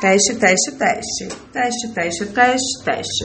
Teste, teste, teste. Teste, teste, teste, teste.